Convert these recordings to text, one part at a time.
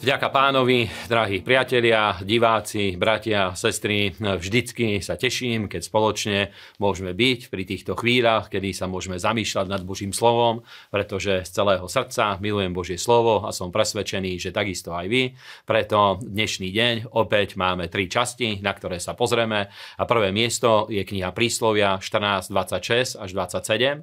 Vďaka pánovi, drahí priatelia, diváci, bratia, sestry, vždycky sa teším, keď spoločne môžeme byť pri týchto chvíľach, kedy sa môžeme zamýšľať nad Božím slovom, pretože z celého srdca milujem Božie slovo a som presvedčený, že takisto aj vy. Preto dnešný deň opäť máme tri časti, na ktoré sa pozrieme. A prvé miesto je kniha Príslovia 14, 26 až 27.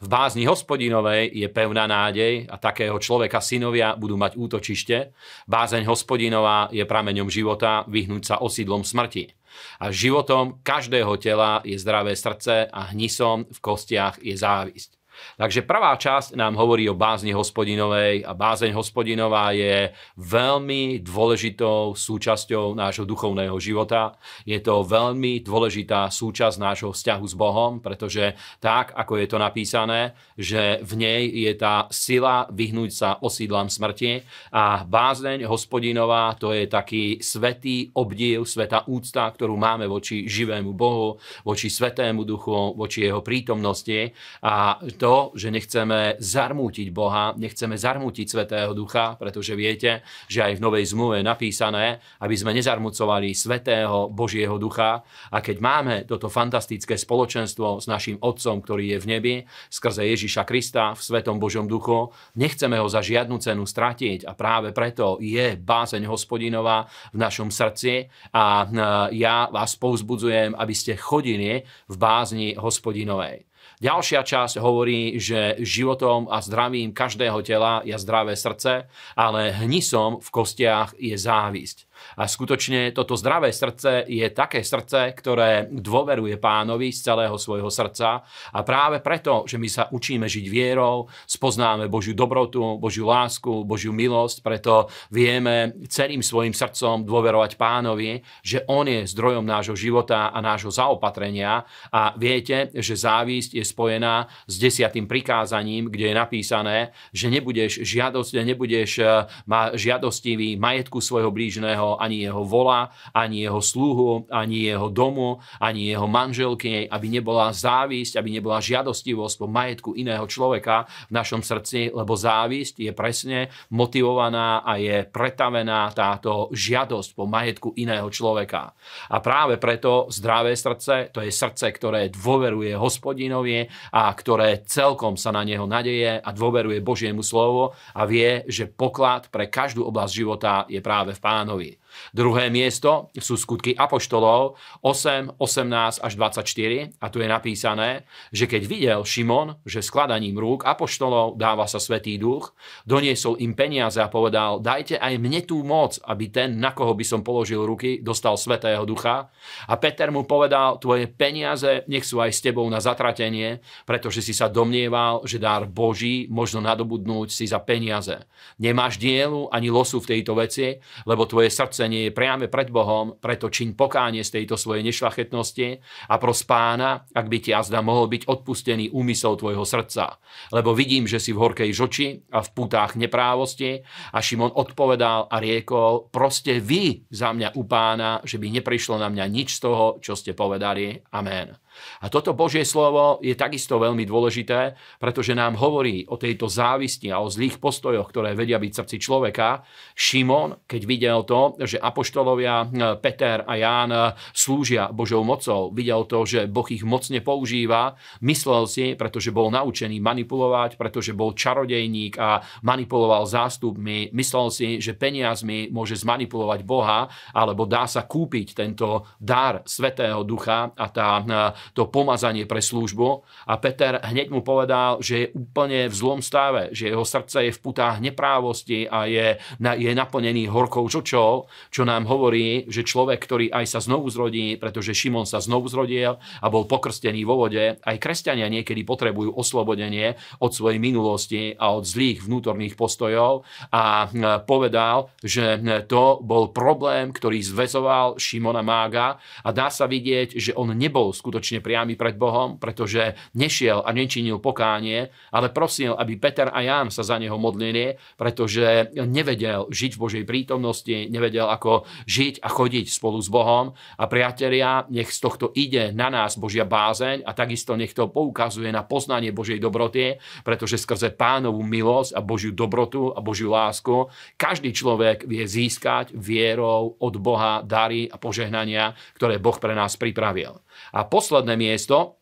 V bázni hospodinovej je pevná nádej a takého človeka synovia budú mať útočište. Bázeň hospodinová je prameňom života vyhnúť sa osídlom smrti. A životom každého tela je zdravé srdce a hnisom v kostiach je závisť. Takže prvá časť nám hovorí o bázni hospodinovej a bázeň hospodinová je veľmi dôležitou súčasťou nášho duchovného života. Je to veľmi dôležitá súčasť nášho vzťahu s Bohom, pretože tak, ako je to napísané, že v nej je tá sila vyhnúť sa osídlam smrti a bázeň hospodinová to je taký svetý obdiv, svetá úcta, ktorú máme voči živému Bohu, voči svetému duchu, voči jeho prítomnosti a to že nechceme zarmútiť Boha, nechceme zarmútiť Svetého Ducha, pretože viete, že aj v Novej zmluve je napísané, aby sme nezarmucovali Svetého Božieho Ducha. A keď máme toto fantastické spoločenstvo s našim Otcom, ktorý je v nebi, skrze Ježiša Krista v Svetom Božom Duchu, nechceme ho za žiadnu cenu stratiť a práve preto je bázeň hospodinová v našom srdci a ja vás povzbudzujem, aby ste chodili v bázni hospodinovej. Ďalšia časť hovorí, že životom a zdravím každého tela je zdravé srdce, ale hnisom v kostiach je závisť. A skutočne toto zdravé srdce je také srdce, ktoré dôveruje pánovi z celého svojho srdca. A práve preto, že my sa učíme žiť vierou, spoznáme Božiu dobrotu, Božiu lásku, Božiu milosť, preto vieme celým svojim srdcom dôverovať pánovi, že on je zdrojom nášho života a nášho zaopatrenia. A viete, že závisť je spojená s desiatým prikázaním, kde je napísané, že nebudeš žiadosť, nebudeš eh, žiadostivý majetku svojho blížneho, ani jeho vola, ani jeho sluhu, ani jeho domu, ani jeho manželky, aby nebola závisť, aby nebola žiadostivosť po majetku iného človeka v našom srdci, lebo závisť je presne motivovaná a je pretavená táto žiadosť po majetku iného človeka. A práve preto zdravé srdce, to je srdce, ktoré dôveruje hospodinovi a ktoré celkom sa na neho nadeje a dôveruje Božiemu slovu a vie, že poklad pre každú oblasť života je práve v pánovi. Druhé miesto sú skutky Apoštolov 8, 18 až 24 a tu je napísané, že keď videl Šimon, že skladaním rúk Apoštolov dáva sa Svetý duch, doniesol im peniaze a povedal, dajte aj mne tú moc, aby ten, na koho by som položil ruky, dostal Svetého ducha. A Peter mu povedal, tvoje peniaze nech sú aj s tebou na zatratenie, pretože si sa domnieval, že dár Boží možno nadobudnúť si za peniaze. Nemáš dielu ani losu v tejto veci, lebo tvoje srdce nie je priame pred Bohom, preto čiň pokánie z tejto svojej nešlachetnosti a pros pána, ak by ti azda mohol byť odpustený úmysel tvojho srdca. Lebo vidím, že si v horkej žoči a v putách neprávosti a Šimon odpovedal a riekol, proste vy za mňa u pána, že by neprišlo na mňa nič z toho, čo ste povedali. Amen. A toto Božie slovo je takisto veľmi dôležité, pretože nám hovorí o tejto závisti a o zlých postojoch, ktoré vedia byť v srdci človeka. Šimon, keď videl to, že apoštolovia Peter a Ján slúžia Božou mocou, videl to, že Boh ich mocne používa, myslel si, pretože bol naučený manipulovať, pretože bol čarodejník a manipuloval zástupmi, myslel si, že peniazmi môže zmanipulovať Boha, alebo dá sa kúpiť tento dar Svetého Ducha a tá to pomazanie pre službu a Peter hneď mu povedal, že je úplne v zlom stave, že jeho srdce je v putách neprávosti a je, je naplnený horkou žočou, čo nám hovorí, že človek, ktorý aj sa znovu zrodí, pretože Šimon sa znovu zrodil a bol pokrstený vo vode, aj kresťania niekedy potrebujú oslobodenie od svojej minulosti a od zlých vnútorných postojov a povedal, že to bol problém, ktorý zväzoval Šimona Mága a dá sa vidieť, že on nebol skutočne skutočne priamy pred Bohom, pretože nešiel a nečinil pokánie, ale prosil, aby Peter a Ján sa za neho modlili, pretože nevedel žiť v Božej prítomnosti, nevedel, ako žiť a chodiť spolu s Bohom. A priatelia, nech z tohto ide na nás Božia bázeň a takisto nech to poukazuje na poznanie Božej dobroty, pretože skrze pánovú milosť a Božiu dobrotu a Božiu lásku každý človek vie získať vierou od Boha dary a požehnania, ktoré Boh pre nás pripravil. A posledné miesto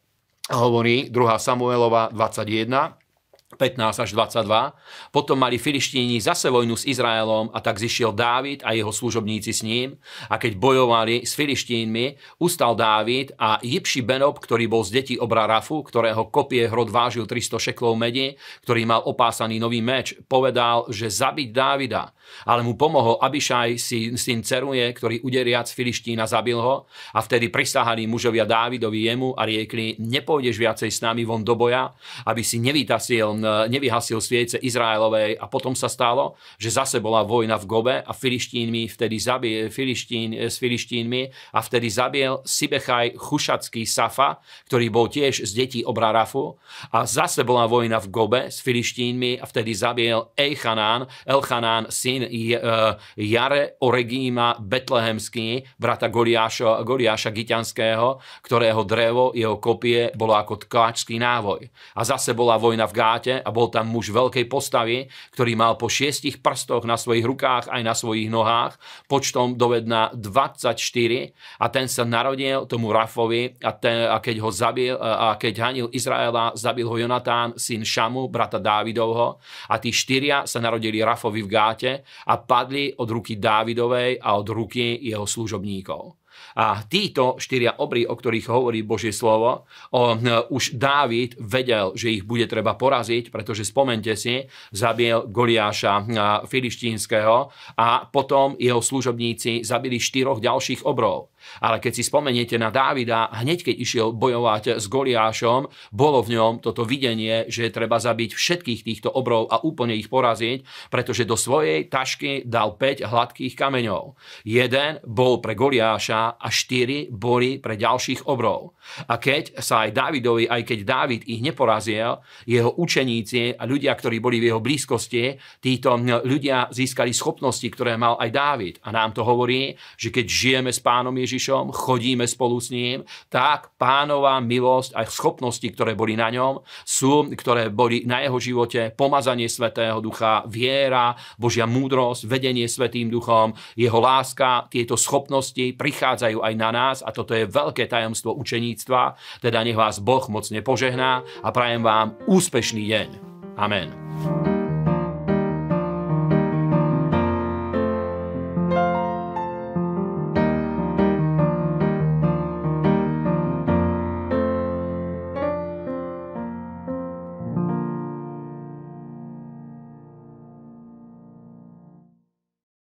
hovorí 2. Samuelova 21, 15 až 22. Potom mali filištíni zase vojnu s Izraelom a tak zišiel Dávid a jeho služobníci s ním. A keď bojovali s filištínmi, ustal Dávid a Jipši Benob, ktorý bol z detí obra Rafu, ktorého kopie hrod vážil 300 šeklov medi, ktorý mal opásaný nový meč, povedal, že zabiť Dávida. Ale mu pomohol Abišaj, syn Ceruje, ktorý uderiac filištína zabil ho. A vtedy prisahali mužovia Dávidovi jemu a riekli, nepôjdeš viacej s nami von do boja, aby si nevytasil nevyhasil sviece Izraelovej a potom sa stalo, že zase bola vojna v Gobe a Filištínmi vtedy zabil, Filištín, s Filištínmi a vtedy zabil Sibechaj Chušacký Safa, ktorý bol tiež z detí Obrarafu a zase bola vojna v Gobe s Filištínmi a vtedy zabil Ejchanán, Elchanán, syn Jare Oregíma Betlehemský, brata Goliáša, Goliáša Giťanského, ktorého drevo, jeho kopie bolo ako tkáčský návoj. A zase bola vojna v Gáte a bol tam muž veľkej postavy, ktorý mal po šiestich prstoch na svojich rukách aj na svojich nohách, počtom dovedna 24 a ten sa narodil tomu Rafovi a, ten, a keď ho zabil, a keď hanil Izraela, zabil ho Jonatán, syn Šamu, brata Dávidovho a tí štyria sa narodili Rafovi v Gáte a padli od ruky Dávidovej a od ruky jeho služobníkov. A títo štyria obry, o ktorých hovorí Božie slovo, o, už Dávid vedel, že ich bude treba poraziť, pretože spomente si, zabil Goliáša filištínskeho a potom jeho služobníci zabili štyroch ďalších obrov. Ale keď si spomeniete na Dávida, hneď keď išiel bojovať s Goliášom, bolo v ňom toto videnie, že treba zabiť všetkých týchto obrov a úplne ich poraziť, pretože do svojej tašky dal 5 hladkých kameňov. Jeden bol pre Goliáša a 4 boli pre ďalších obrov. A keď sa aj Dávidovi, aj keď Dávid ich neporazil, jeho učeníci a ľudia, ktorí boli v jeho blízkosti, títo ľudia získali schopnosti, ktoré mal aj Dávid. A nám to hovorí, že keď žijeme s pánom Ježišom, Ježišom, chodíme spolu s ním, tak pánová milosť a schopnosti, ktoré boli na ňom, sú, ktoré boli na jeho živote, pomazanie Svetého Ducha, viera, Božia múdrosť, vedenie Svetým Duchom, jeho láska, tieto schopnosti prichádzajú aj na nás a toto je veľké tajomstvo učeníctva, teda nech vás Boh mocne požehná a prajem vám úspešný deň. Amen.